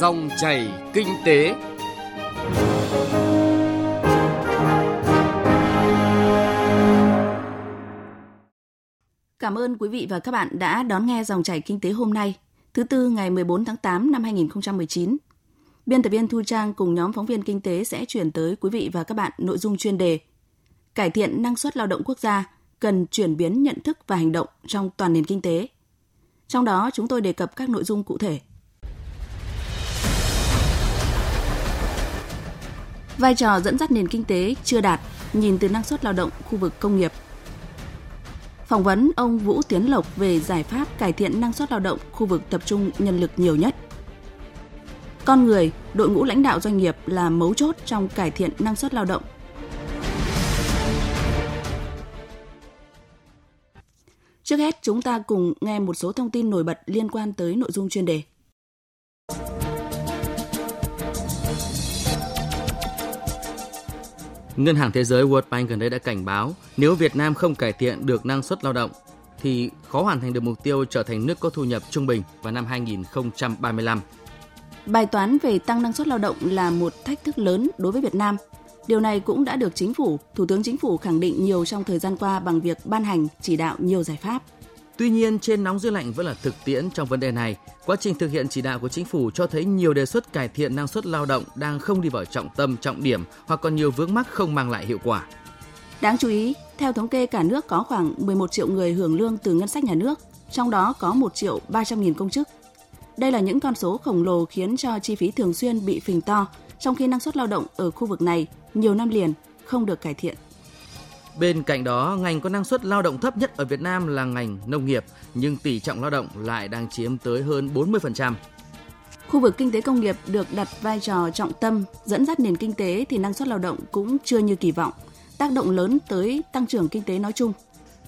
Dòng chảy kinh tế. Cảm ơn quý vị và các bạn đã đón nghe dòng chảy kinh tế hôm nay, thứ tư ngày 14 tháng 8 năm 2019. Biên tập viên Thu Trang cùng nhóm phóng viên kinh tế sẽ chuyển tới quý vị và các bạn nội dung chuyên đề Cải thiện năng suất lao động quốc gia cần chuyển biến nhận thức và hành động trong toàn nền kinh tế. Trong đó chúng tôi đề cập các nội dung cụ thể. Vai trò dẫn dắt nền kinh tế chưa đạt, nhìn từ năng suất lao động khu vực công nghiệp. Phỏng vấn ông Vũ Tiến Lộc về giải pháp cải thiện năng suất lao động khu vực tập trung nhân lực nhiều nhất. Con người, đội ngũ lãnh đạo doanh nghiệp là mấu chốt trong cải thiện năng suất lao động. Trước hết, chúng ta cùng nghe một số thông tin nổi bật liên quan tới nội dung chuyên đề. Ngân hàng Thế giới World Bank gần đây đã cảnh báo nếu Việt Nam không cải thiện được năng suất lao động thì khó hoàn thành được mục tiêu trở thành nước có thu nhập trung bình vào năm 2035. Bài toán về tăng năng suất lao động là một thách thức lớn đối với Việt Nam. Điều này cũng đã được chính phủ, Thủ tướng Chính phủ khẳng định nhiều trong thời gian qua bằng việc ban hành chỉ đạo nhiều giải pháp. Tuy nhiên, trên nóng dưới lạnh vẫn là thực tiễn trong vấn đề này. Quá trình thực hiện chỉ đạo của chính phủ cho thấy nhiều đề xuất cải thiện năng suất lao động đang không đi vào trọng tâm, trọng điểm hoặc còn nhiều vướng mắc không mang lại hiệu quả. Đáng chú ý, theo thống kê cả nước có khoảng 11 triệu người hưởng lương từ ngân sách nhà nước, trong đó có 1 triệu 300 nghìn công chức. Đây là những con số khổng lồ khiến cho chi phí thường xuyên bị phình to, trong khi năng suất lao động ở khu vực này nhiều năm liền không được cải thiện. Bên cạnh đó, ngành có năng suất lao động thấp nhất ở Việt Nam là ngành nông nghiệp, nhưng tỷ trọng lao động lại đang chiếm tới hơn 40%. Khu vực kinh tế công nghiệp được đặt vai trò trọng tâm, dẫn dắt nền kinh tế thì năng suất lao động cũng chưa như kỳ vọng, tác động lớn tới tăng trưởng kinh tế nói chung.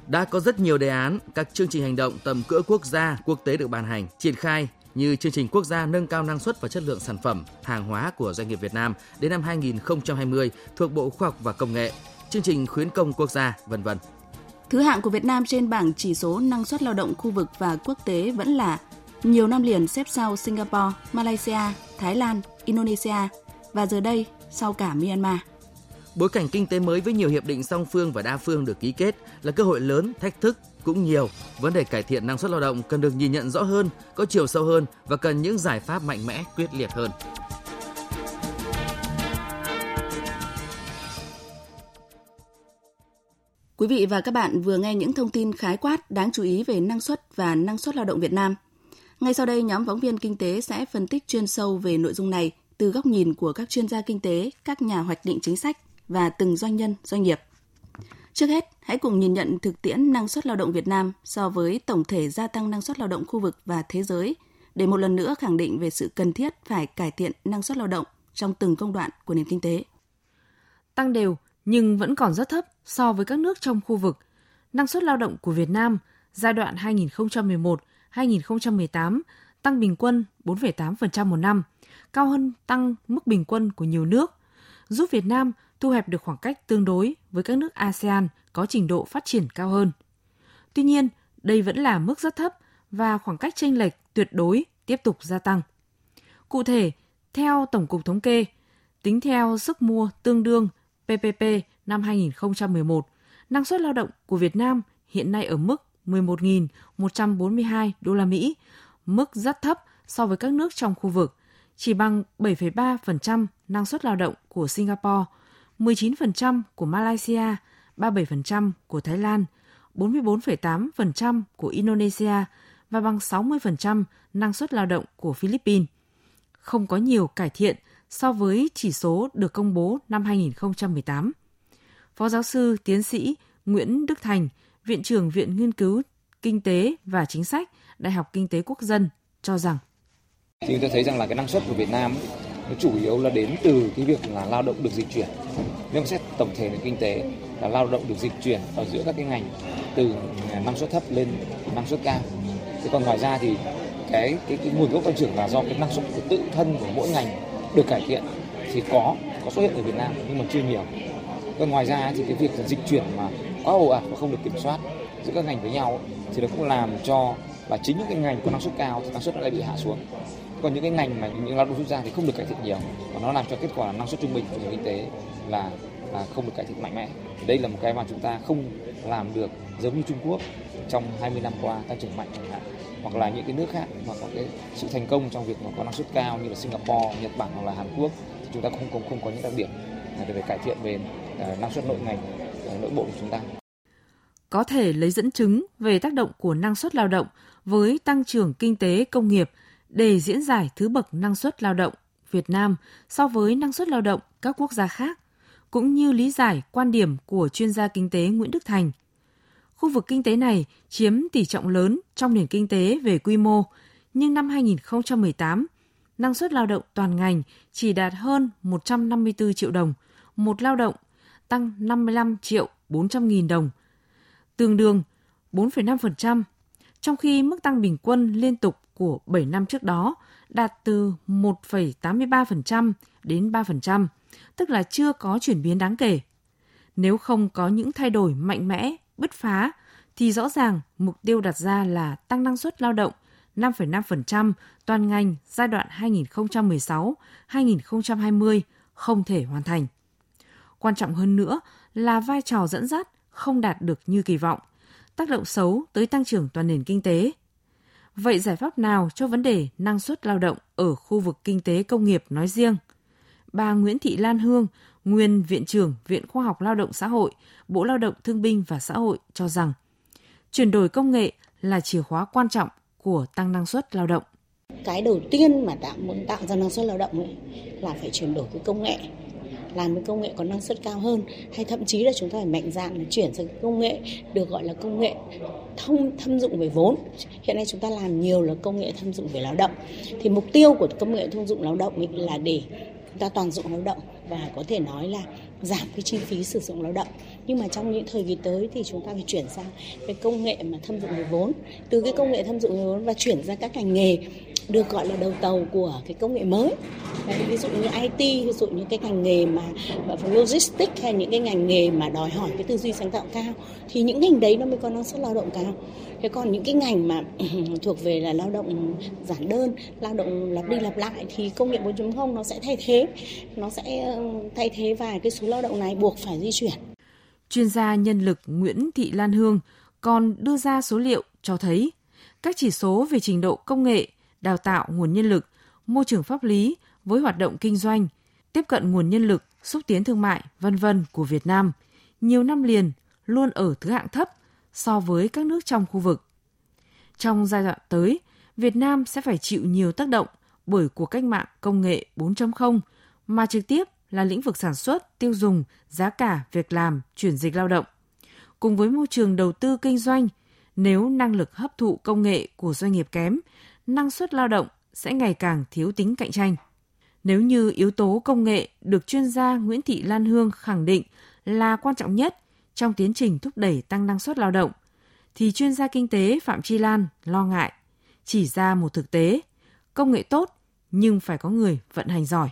Đã có rất nhiều đề án, các chương trình hành động tầm cỡ quốc gia, quốc tế được ban hành, triển khai như chương trình quốc gia nâng cao năng suất và chất lượng sản phẩm, hàng hóa của doanh nghiệp Việt Nam đến năm 2020 thuộc Bộ Khoa học và Công nghệ, chương trình khuyến công quốc gia, vân vân. Thứ hạng của Việt Nam trên bảng chỉ số năng suất lao động khu vực và quốc tế vẫn là nhiều năm liền xếp sau Singapore, Malaysia, Thái Lan, Indonesia và giờ đây sau cả Myanmar. Bối cảnh kinh tế mới với nhiều hiệp định song phương và đa phương được ký kết là cơ hội lớn, thách thức cũng nhiều. Vấn đề cải thiện năng suất lao động cần được nhìn nhận rõ hơn, có chiều sâu hơn và cần những giải pháp mạnh mẽ, quyết liệt hơn. Quý vị và các bạn vừa nghe những thông tin khái quát đáng chú ý về năng suất và năng suất lao động Việt Nam. Ngay sau đây, nhóm phóng viên kinh tế sẽ phân tích chuyên sâu về nội dung này từ góc nhìn của các chuyên gia kinh tế, các nhà hoạch định chính sách và từng doanh nhân, doanh nghiệp. Trước hết, hãy cùng nhìn nhận thực tiễn năng suất lao động Việt Nam so với tổng thể gia tăng năng suất lao động khu vực và thế giới để một lần nữa khẳng định về sự cần thiết phải cải thiện năng suất lao động trong từng công đoạn của nền kinh tế. Tăng đều nhưng vẫn còn rất thấp so với các nước trong khu vực. Năng suất lao động của Việt Nam giai đoạn 2011-2018 tăng bình quân 4,8% một năm, cao hơn tăng mức bình quân của nhiều nước, giúp Việt Nam thu hẹp được khoảng cách tương đối với các nước ASEAN có trình độ phát triển cao hơn. Tuy nhiên, đây vẫn là mức rất thấp và khoảng cách chênh lệch tuyệt đối tiếp tục gia tăng. Cụ thể, theo Tổng cục Thống kê, tính theo sức mua tương đương PPP năm 2011, năng suất lao động của Việt Nam hiện nay ở mức 11.142 đô la Mỹ, mức rất thấp so với các nước trong khu vực, chỉ bằng 7,3% năng suất lao động của Singapore, 19% của Malaysia, 37% của Thái Lan, 44,8% của Indonesia và bằng 60% năng suất lao động của Philippines. Không có nhiều cải thiện so với chỉ số được công bố năm 2018. Phó giáo sư tiến sĩ Nguyễn Đức Thành, Viện trưởng Viện Nghiên cứu Kinh tế và Chính sách, Đại học Kinh tế Quốc dân cho rằng thì chúng ta thấy rằng là cái năng suất của Việt Nam nó chủ yếu là đến từ cái việc là lao động được dịch chuyển. Nếu mà xét tổng thể nền kinh tế là lao động được dịch chuyển ở giữa các cái ngành từ năng suất thấp lên năng suất cao. Thế còn ngoài ra thì cái cái, cái nguồn gốc tăng trưởng là do cái năng suất của tự thân của mỗi ngành được cải thiện thì có có xuất hiện ở Việt Nam nhưng mà chưa nhiều và ngoài ra thì cái việc dịch chuyển mà quá ồ ạt và không được kiểm soát giữa các ngành với nhau thì nó cũng làm cho là chính những cái ngành có năng suất cao thì năng suất lại bị hạ xuống. Còn những cái ngành mà những lao động rút ra thì không được cải thiện nhiều và nó làm cho kết quả năng suất trung bình của nền kinh tế là là không được cải thiện mạnh mẽ. Đây là một cái mà chúng ta không làm được giống như Trung Quốc trong 20 năm qua tăng trưởng mạnh chẳng hạn hoặc là những cái nước khác mà có cái sự thành công trong việc mà có năng suất cao như là Singapore, Nhật Bản hoặc là Hàn Quốc thì chúng ta cũng không không, không có những đặc điểm để cải thiện về à, năng suất nội ngành à, nội bộ của chúng ta. Có thể lấy dẫn chứng về tác động của năng suất lao động với tăng trưởng kinh tế công nghiệp để diễn giải thứ bậc năng suất lao động Việt Nam so với năng suất lao động các quốc gia khác, cũng như lý giải quan điểm của chuyên gia kinh tế Nguyễn Đức Thành. Khu vực kinh tế này chiếm tỷ trọng lớn trong nền kinh tế về quy mô, nhưng năm 2018, năng suất lao động toàn ngành chỉ đạt hơn 154 triệu đồng một lao động, tăng 55 triệu 400 nghìn đồng, tương đương 4,5%, trong khi mức tăng bình quân liên tục của 7 năm trước đó đạt từ 1,83% đến 3%, tức là chưa có chuyển biến đáng kể. Nếu không có những thay đổi mạnh mẽ, bứt phá, thì rõ ràng mục tiêu đặt ra là tăng năng suất lao động 5,5% toàn ngành giai đoạn 2016-2020 không thể hoàn thành. Quan trọng hơn nữa là vai trò dẫn dắt không đạt được như kỳ vọng, tác động xấu tới tăng trưởng toàn nền kinh tế. Vậy giải pháp nào cho vấn đề năng suất lao động ở khu vực kinh tế công nghiệp nói riêng? Bà Nguyễn Thị Lan Hương, nguyên Viện trưởng Viện Khoa học Lao động Xã hội, Bộ Lao động Thương binh và Xã hội cho rằng chuyển đổi công nghệ là chìa khóa quan trọng của tăng năng suất lao động. Cái đầu tiên mà tạo, muốn tạo ra năng suất lao động ấy là phải chuyển đổi cái công nghệ, làm cái công nghệ có năng suất cao hơn. Hay thậm chí là chúng ta phải mạnh dạn là chuyển sang công nghệ được gọi là công nghệ thông, thâm dụng về vốn. Hiện nay chúng ta làm nhiều là công nghệ thâm dụng về lao động. Thì mục tiêu của công nghệ thông dụng lao động ấy là để chúng ta toàn dụng lao động và có thể nói là giảm cái chi phí sử dụng lao động. Nhưng mà trong những thời kỳ tới thì chúng ta phải chuyển sang cái công nghệ mà thâm dụng người vốn. Từ cái công nghệ thâm dụng người vốn và chuyển ra các ngành nghề được gọi là đầu tàu của cái công nghệ mới. Đấy, ví dụ như IT ví dụ như cái ngành nghề mà logistics hay những cái ngành nghề mà đòi hỏi cái tư duy sáng tạo cao thì những ngành đấy nó mới có năng suất lao động cao. Thế còn những cái ngành mà thuộc về là lao động giản đơn lao động lặp đi lặp lại thì công nghệ 4.0 nó sẽ thay thế nó sẽ thay thế và cái số lao động này buộc phải di chuyển. Chuyên gia nhân lực Nguyễn Thị Lan Hương còn đưa ra số liệu cho thấy các chỉ số về trình độ công nghệ, đào tạo nguồn nhân lực, môi trường pháp lý với hoạt động kinh doanh, tiếp cận nguồn nhân lực, xúc tiến thương mại, vân vân của Việt Nam nhiều năm liền luôn ở thứ hạng thấp so với các nước trong khu vực. Trong giai đoạn tới, Việt Nam sẽ phải chịu nhiều tác động bởi cuộc cách mạng công nghệ 4.0 mà trực tiếp là lĩnh vực sản xuất, tiêu dùng, giá cả, việc làm, chuyển dịch lao động. Cùng với môi trường đầu tư kinh doanh, nếu năng lực hấp thụ công nghệ của doanh nghiệp kém, năng suất lao động sẽ ngày càng thiếu tính cạnh tranh. Nếu như yếu tố công nghệ được chuyên gia Nguyễn Thị Lan Hương khẳng định là quan trọng nhất trong tiến trình thúc đẩy tăng năng suất lao động, thì chuyên gia kinh tế Phạm Chi Lan lo ngại, chỉ ra một thực tế, công nghệ tốt nhưng phải có người vận hành giỏi.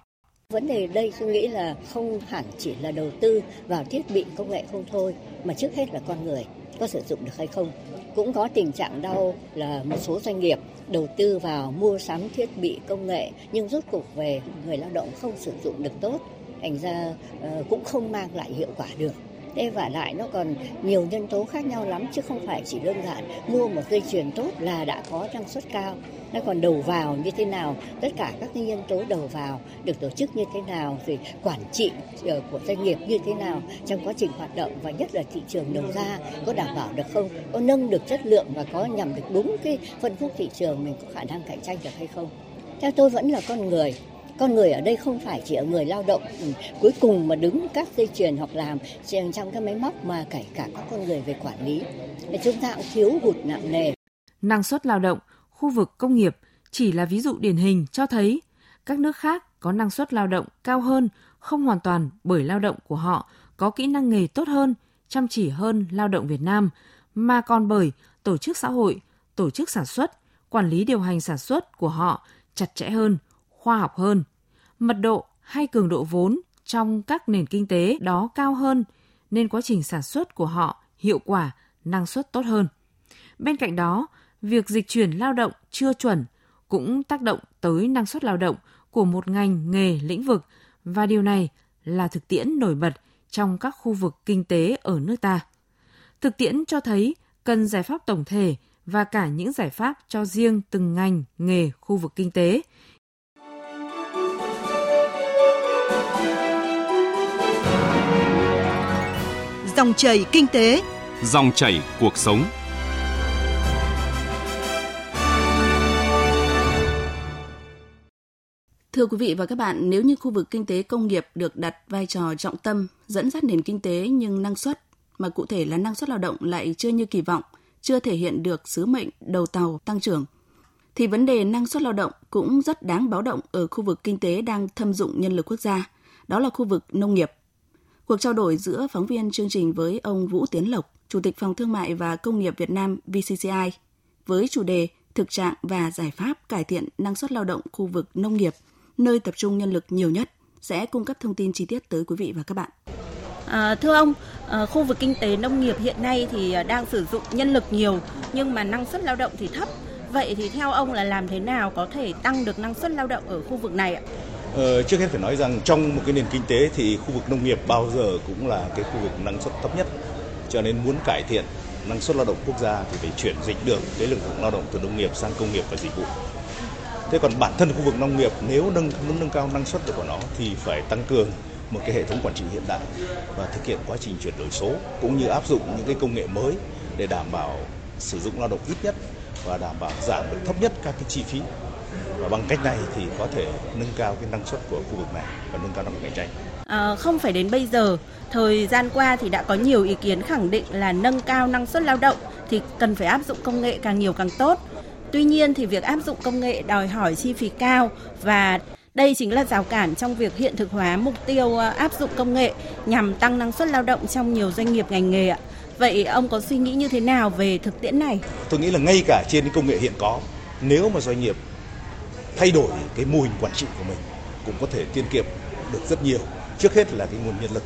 Vấn đề đây tôi nghĩ là không hẳn chỉ là đầu tư vào thiết bị công nghệ không thôi, mà trước hết là con người có sử dụng được hay không. Cũng có tình trạng đau là một số doanh nghiệp đầu tư vào mua sắm thiết bị công nghệ nhưng rốt cuộc về người lao động không sử dụng được tốt, thành ra ờ, cũng không mang lại hiệu quả được. Thế và lại nó còn nhiều nhân tố khác nhau lắm chứ không phải chỉ đơn giản mua một dây chuyền tốt là đã có năng suất cao. Nó còn đầu vào như thế nào, tất cả các cái nhân tố đầu vào được tổ chức như thế nào, rồi quản trị ờ, của doanh nghiệp như thế nào trong quá trình hoạt động và nhất là thị trường đầu ra có đảm bảo được không, có nâng được chất lượng và có nhằm được đúng cái phân khúc thị trường mình có khả năng cạnh tranh được hay không. Theo tôi vẫn là con người, con người ở đây không phải chỉ ở người lao động ừ, cuối cùng mà đứng các dây chuyền hoặc làm trong các máy móc mà kể cả các con người về quản lý. Để chúng ta cũng thiếu hụt nặng nề. Năng suất lao động khu vực công nghiệp chỉ là ví dụ điển hình cho thấy các nước khác có năng suất lao động cao hơn không hoàn toàn bởi lao động của họ có kỹ năng nghề tốt hơn, chăm chỉ hơn lao động Việt Nam, mà còn bởi tổ chức xã hội, tổ chức sản xuất, quản lý điều hành sản xuất của họ chặt chẽ hơn, khoa học hơn. Mật độ hay cường độ vốn trong các nền kinh tế đó cao hơn nên quá trình sản xuất của họ hiệu quả, năng suất tốt hơn. Bên cạnh đó, việc dịch chuyển lao động chưa chuẩn cũng tác động tới năng suất lao động của một ngành nghề lĩnh vực và điều này là thực tiễn nổi bật trong các khu vực kinh tế ở nước ta. Thực tiễn cho thấy cần giải pháp tổng thể và cả những giải pháp cho riêng từng ngành, nghề, khu vực kinh tế. Dòng chảy kinh tế, dòng chảy cuộc sống. Thưa quý vị và các bạn, nếu như khu vực kinh tế công nghiệp được đặt vai trò trọng tâm dẫn dắt nền kinh tế nhưng năng suất, mà cụ thể là năng suất lao động lại chưa như kỳ vọng, chưa thể hiện được sứ mệnh đầu tàu tăng trưởng, thì vấn đề năng suất lao động cũng rất đáng báo động ở khu vực kinh tế đang thâm dụng nhân lực quốc gia, đó là khu vực nông nghiệp. Cuộc trao đổi giữa phóng viên chương trình với ông Vũ Tiến Lộc, Chủ tịch Phòng Thương mại và Công nghiệp Việt Nam VCCI, với chủ đề thực trạng và giải pháp cải thiện năng suất lao động khu vực nông nghiệp, nơi tập trung nhân lực nhiều nhất, sẽ cung cấp thông tin chi tiết tới quý vị và các bạn. À, thưa ông, à, khu vực kinh tế nông nghiệp hiện nay thì à, đang sử dụng nhân lực nhiều nhưng mà năng suất lao động thì thấp. Vậy thì theo ông là làm thế nào có thể tăng được năng suất lao động ở khu vực này ạ? Ờ, trước hết phải nói rằng trong một cái nền kinh tế thì khu vực nông nghiệp bao giờ cũng là cái khu vực năng suất thấp nhất. Cho nên muốn cải thiện năng suất lao động quốc gia thì phải chuyển dịch được cái lực lượng lao động từ nông nghiệp sang công nghiệp và dịch vụ. Thế còn bản thân khu vực nông nghiệp nếu nâng muốn nâng cao năng suất của nó thì phải tăng cường một cái hệ thống quản trị hiện đại và thực hiện quá trình chuyển đổi số cũng như áp dụng những cái công nghệ mới để đảm bảo sử dụng lao động ít nhất và đảm bảo giảm được thấp nhất các cái chi phí và bằng cách này thì có thể nâng cao cái năng suất của khu vực này và nâng cao năng lực cạnh tranh. À, không phải đến bây giờ, thời gian qua thì đã có nhiều ý kiến khẳng định là nâng cao năng suất lao động thì cần phải áp dụng công nghệ càng nhiều càng tốt. Tuy nhiên thì việc áp dụng công nghệ đòi hỏi chi phí cao và đây chính là rào cản trong việc hiện thực hóa mục tiêu ờ, áp dụng công nghệ nhằm tăng năng suất lao động trong nhiều doanh nghiệp ngành nghề ạ. Vậy ông có suy nghĩ như thế nào về thực tiễn này? Tôi nghĩ là ngay cả trên công nghệ hiện có, nếu mà doanh nghiệp thay đổi cái mô hình quản trị của mình cũng có thể tiết kiệm được rất nhiều. Trước hết là cái nguồn nhân lực.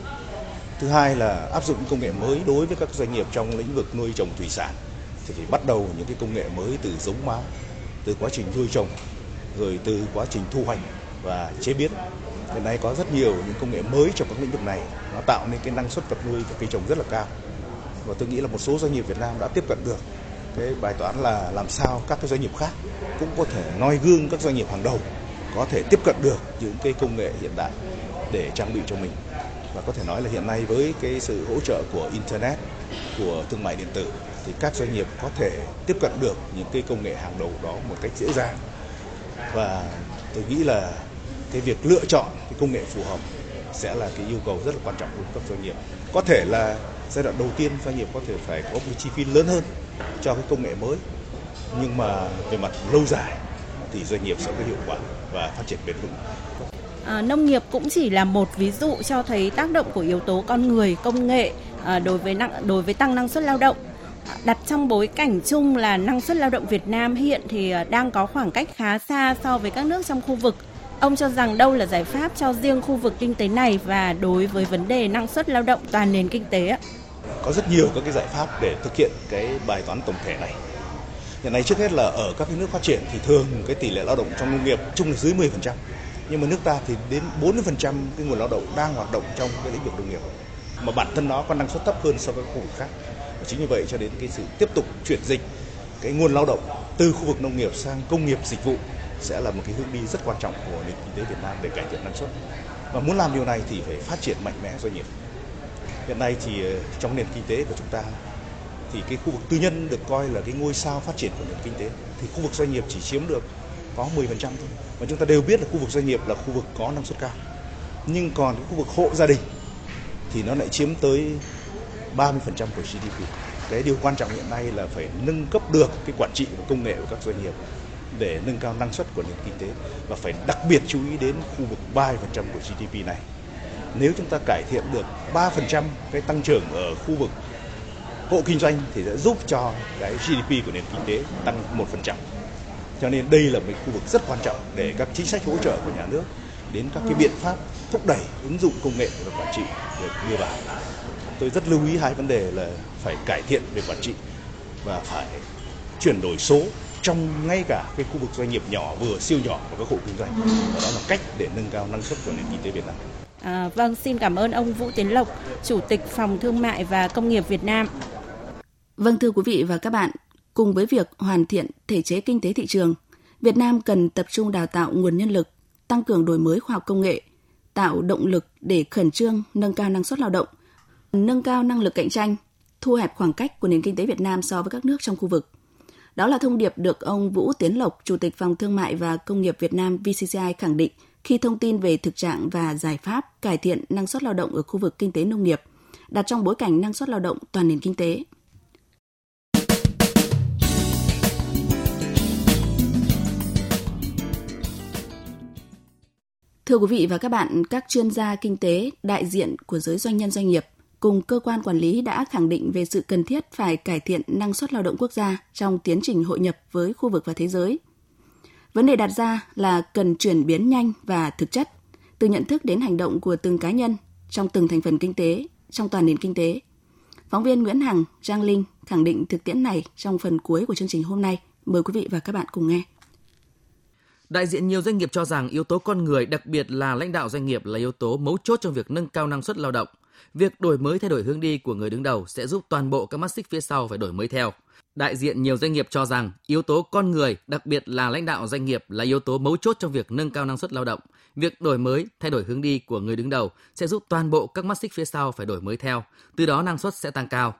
Thứ hai là áp dụng công nghệ mới đối với các doanh nghiệp trong lĩnh vực nuôi trồng thủy sản thì phải bắt đầu những cái công nghệ mới từ giống má, từ quá trình nuôi trồng, rồi từ quá trình thu hoạch và chế biến. Hiện nay có rất nhiều những công nghệ mới trong các lĩnh vực này, nó tạo nên cái năng suất vật nuôi và cây trồng rất là cao. Và tôi nghĩ là một số doanh nghiệp Việt Nam đã tiếp cận được cái bài toán là làm sao các cái doanh nghiệp khác cũng có thể noi gương các doanh nghiệp hàng đầu, có thể tiếp cận được những cái công nghệ hiện đại để trang bị cho mình. Và có thể nói là hiện nay với cái sự hỗ trợ của internet, của thương mại điện tử, thì các doanh nghiệp có thể tiếp cận được những cái công nghệ hàng đầu đó một cách dễ dàng. Và tôi nghĩ là cái việc lựa chọn cái công nghệ phù hợp sẽ là cái yêu cầu rất là quan trọng của các doanh nghiệp. Có thể là giai đoạn đầu tiên doanh nghiệp có thể phải có một chi phí lớn hơn cho cái công nghệ mới nhưng mà về mặt lâu dài thì doanh nghiệp sẽ có hiệu quả và phát triển bền vững. À, nông nghiệp cũng chỉ là một ví dụ cho thấy tác động của yếu tố con người, công nghệ à, đối với năng đối với tăng năng suất lao động. Đặt trong bối cảnh chung là năng suất lao động Việt Nam hiện thì à, đang có khoảng cách khá xa so với các nước trong khu vực. Ông cho rằng đâu là giải pháp cho riêng khu vực kinh tế này và đối với vấn đề năng suất lao động toàn nền kinh tế ạ? Có rất nhiều các cái giải pháp để thực hiện cái bài toán tổng thể này. Hiện nay trước hết là ở các cái nước phát triển thì thường cái tỷ lệ lao động trong nông nghiệp chung là dưới 10%. Nhưng mà nước ta thì đến 40% cái nguồn lao động đang hoạt động trong cái lĩnh vực nông nghiệp mà bản thân nó có năng suất thấp hơn so với các khu vực khác. Và chính như vậy cho đến cái sự tiếp tục chuyển dịch cái nguồn lao động từ khu vực nông nghiệp sang công nghiệp dịch vụ sẽ là một cái hướng đi rất quan trọng của nền kinh tế Việt Nam để cải thiện năng suất. Và muốn làm điều này thì phải phát triển mạnh mẽ doanh nghiệp. Hiện nay thì ờ, trong nền kinh tế của chúng ta thì cái khu vực tư nhân được coi là cái ngôi sao phát triển của nền kinh tế thì khu vực doanh nghiệp chỉ chiếm được có 10% thôi. Và chúng ta đều biết là khu vực doanh nghiệp là khu vực có năng suất cao. Nhưng còn cái khu vực hộ gia đình thì nó lại chiếm tới 30% của GDP. Cái điều quan trọng hiện nay là phải nâng cấp được cái quản trị và công nghệ của các doanh nghiệp để nâng cao năng suất của nền kinh tế và phải đặc biệt chú ý đến khu vực 30% của GDP này. Nếu chúng ta cải thiện được 3% cái tăng trưởng ở khu vực hộ kinh doanh thì sẽ giúp cho cái GDP của nền kinh tế tăng 1%. Cho nên đây là một khu vực rất quan trọng để các chính sách hỗ trợ của nhà nước đến các cái biện pháp thúc đẩy ứng dụng công nghệ và quản trị được đưa vào. Tôi rất lưu ý hai vấn đề là phải cải thiện về quản trị và phải chuyển đổi số trong ngay cả cái khu vực doanh nghiệp nhỏ vừa, siêu nhỏ và các hộ kinh doanh và đó là cách để nâng cao năng suất của nền kinh tế Việt Nam. À, vâng, xin cảm ơn ông Vũ Tiến Lộc, Chủ tịch Phòng Thương mại và Công nghiệp Việt Nam. Vâng thưa quý vị và các bạn, cùng với việc hoàn thiện thể chế kinh tế thị trường, Việt Nam cần tập trung đào tạo nguồn nhân lực, tăng cường đổi mới khoa học công nghệ, tạo động lực để khẩn trương nâng cao năng suất lao động, nâng cao năng lực cạnh tranh, thu hẹp khoảng cách của nền kinh tế Việt Nam so với các nước trong khu vực. Đó là thông điệp được ông Vũ Tiến Lộc, Chủ tịch Phòng Thương mại và Công nghiệp Việt Nam VCCI khẳng định khi thông tin về thực trạng và giải pháp cải thiện năng suất lao động ở khu vực kinh tế nông nghiệp, đặt trong bối cảnh năng suất lao động toàn nền kinh tế. Thưa quý vị và các bạn, các chuyên gia kinh tế, đại diện của giới doanh nhân doanh nghiệp cùng cơ quan quản lý đã khẳng định về sự cần thiết phải cải thiện năng suất lao động quốc gia trong tiến trình hội nhập với khu vực và thế giới. Vấn đề đặt ra là cần chuyển biến nhanh và thực chất, từ nhận thức đến hành động của từng cá nhân trong từng thành phần kinh tế, trong toàn nền kinh tế. Phóng viên Nguyễn Hằng, Giang Linh khẳng định thực tiễn này trong phần cuối của chương trình hôm nay. Mời quý vị và các bạn cùng nghe. Đại diện nhiều doanh nghiệp cho rằng yếu tố con người, đặc biệt là lãnh đạo doanh nghiệp là yếu tố mấu chốt trong việc nâng cao năng suất lao động. Việc đổi mới thay đổi hướng đi của người đứng đầu sẽ giúp toàn bộ các mắt xích phía sau phải đổi mới theo. Đại diện nhiều doanh nghiệp cho rằng yếu tố con người, đặc biệt là lãnh đạo doanh nghiệp là yếu tố mấu chốt trong việc nâng cao năng suất lao động. Việc đổi mới, thay đổi hướng đi của người đứng đầu sẽ giúp toàn bộ các mắt xích phía sau phải đổi mới theo, từ đó năng suất sẽ tăng cao.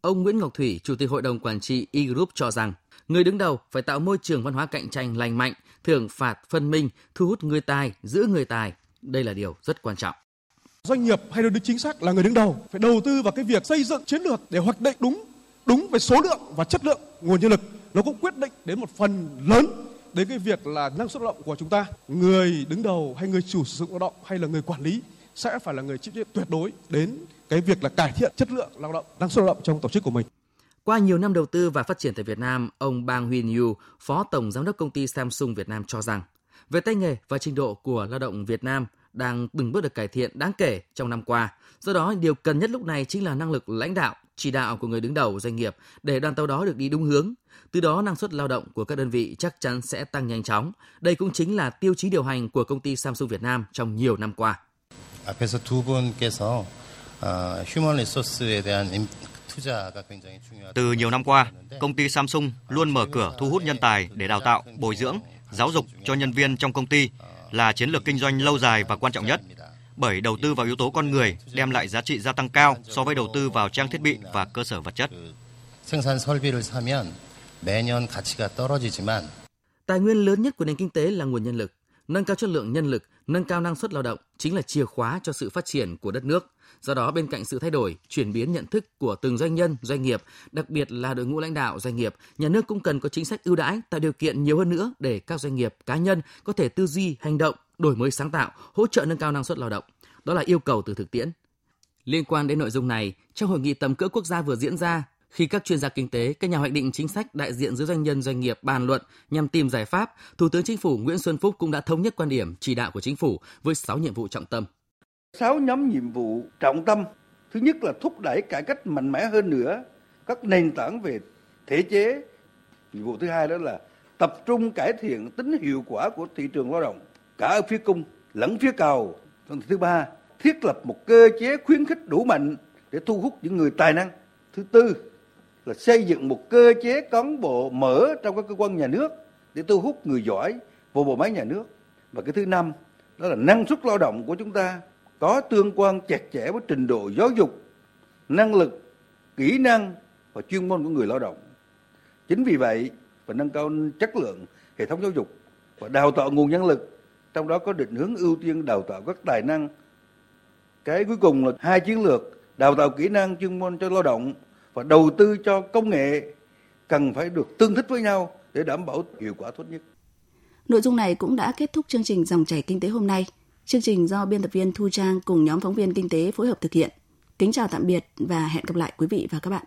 Ông Nguyễn Ngọc Thủy, Chủ tịch Hội đồng Quản trị E-Group cho rằng, người đứng đầu phải tạo môi trường văn hóa cạnh tranh lành mạnh, thưởng phạt, phân minh, thu hút người tài, giữ người tài. Đây là điều rất quan trọng. Doanh nghiệp hay được chính xác là người đứng đầu phải đầu tư vào cái việc xây dựng chiến lược để hoạch định đúng đúng về số lượng và chất lượng nguồn nhân lực. Nó cũng quyết định đến một phần lớn đến cái việc là năng suất lao động của chúng ta. Người đứng đầu hay người chủ sử dụng lao động hay là người quản lý sẽ phải là người chịu trách nhiệm tuyệt đối đến cái việc là cải thiện chất lượng lao động, năng suất lao động trong tổ chức của mình. Qua nhiều năm đầu tư và phát triển tại Việt Nam, ông Bang Huyên Yu, Phó Tổng Giám đốc Công ty Samsung Việt Nam cho rằng, về tay nghề và trình độ của lao động Việt Nam đang từng bước được cải thiện đáng kể trong năm qua. Do đó, điều cần nhất lúc này chính là năng lực lãnh đạo, chỉ đạo của người đứng đầu doanh nghiệp để đoàn tàu đó được đi đúng hướng. Từ đó, năng suất lao động của các đơn vị chắc chắn sẽ tăng nhanh chóng. Đây cũng chính là tiêu chí điều hành của công ty Samsung Việt Nam trong nhiều năm qua. 앞에서 두 분께서 휴먼 리소스에 대한 từ nhiều năm qua, công ty Samsung luôn mở cửa thu hút nhân tài để đào tạo, bồi dưỡng, giáo dục cho nhân viên trong công ty là chiến lược kinh doanh lâu dài và quan trọng nhất. Bởi đầu tư vào yếu tố con người đem lại giá trị gia tăng cao so với đầu tư vào trang thiết bị và cơ sở vật chất. Tài nguyên lớn nhất của nền kinh tế là nguồn nhân lực. Nâng cao chất lượng nhân lực, nâng cao năng suất lao động chính là chìa khóa cho sự phát triển của đất nước. Do đó, bên cạnh sự thay đổi, chuyển biến nhận thức của từng doanh nhân, doanh nghiệp, đặc biệt là đội ngũ lãnh đạo doanh nghiệp, nhà nước cũng cần có chính sách ưu đãi, tạo điều kiện nhiều hơn nữa để các doanh nghiệp, cá nhân có thể tư duy, hành động, đổi mới sáng tạo, hỗ trợ nâng cao năng suất lao động. Đó là yêu cầu từ thực tiễn. Liên quan đến nội dung này, trong hội nghị tầm cỡ quốc gia vừa diễn ra, khi các chuyên gia kinh tế, các nhà hoạch định chính sách, đại diện giới doanh nhân doanh nghiệp bàn luận nhằm tìm giải pháp, Thủ tướng Chính phủ Nguyễn Xuân Phúc cũng đã thống nhất quan điểm chỉ đạo của chính phủ với 6 nhiệm vụ trọng tâm. 6 nhóm nhiệm vụ trọng tâm. Thứ nhất là thúc đẩy cải cách mạnh mẽ hơn nữa các nền tảng về thể chế. Nhiệm vụ thứ hai đó là tập trung cải thiện tính hiệu quả của thị trường lao động cả ở phía cung lẫn phía cầu. Thứ ba, thiết lập một cơ chế khuyến khích đủ mạnh để thu hút những người tài năng. Thứ tư là xây dựng một cơ chế cán bộ mở trong các cơ quan nhà nước để thu hút người giỏi vào bộ máy nhà nước. Và cái thứ năm đó là năng suất lao động của chúng ta có tương quan chặt chẽ với trình độ giáo dục, năng lực, kỹ năng và chuyên môn của người lao động. Chính vì vậy, phải nâng cao chất lượng hệ thống giáo dục và đào tạo nguồn nhân lực, trong đó có định hướng ưu tiên đào tạo các tài năng. Cái cuối cùng là hai chiến lược, đào tạo kỹ năng chuyên môn cho lao động và đầu tư cho công nghệ cần phải được tương thích với nhau để đảm bảo hiệu quả tốt nhất. Nội dung này cũng đã kết thúc chương trình Dòng chảy kinh tế hôm nay. Chương trình do biên tập viên Thu Trang cùng nhóm phóng viên kinh tế phối hợp thực hiện. Kính chào tạm biệt và hẹn gặp lại quý vị và các bạn.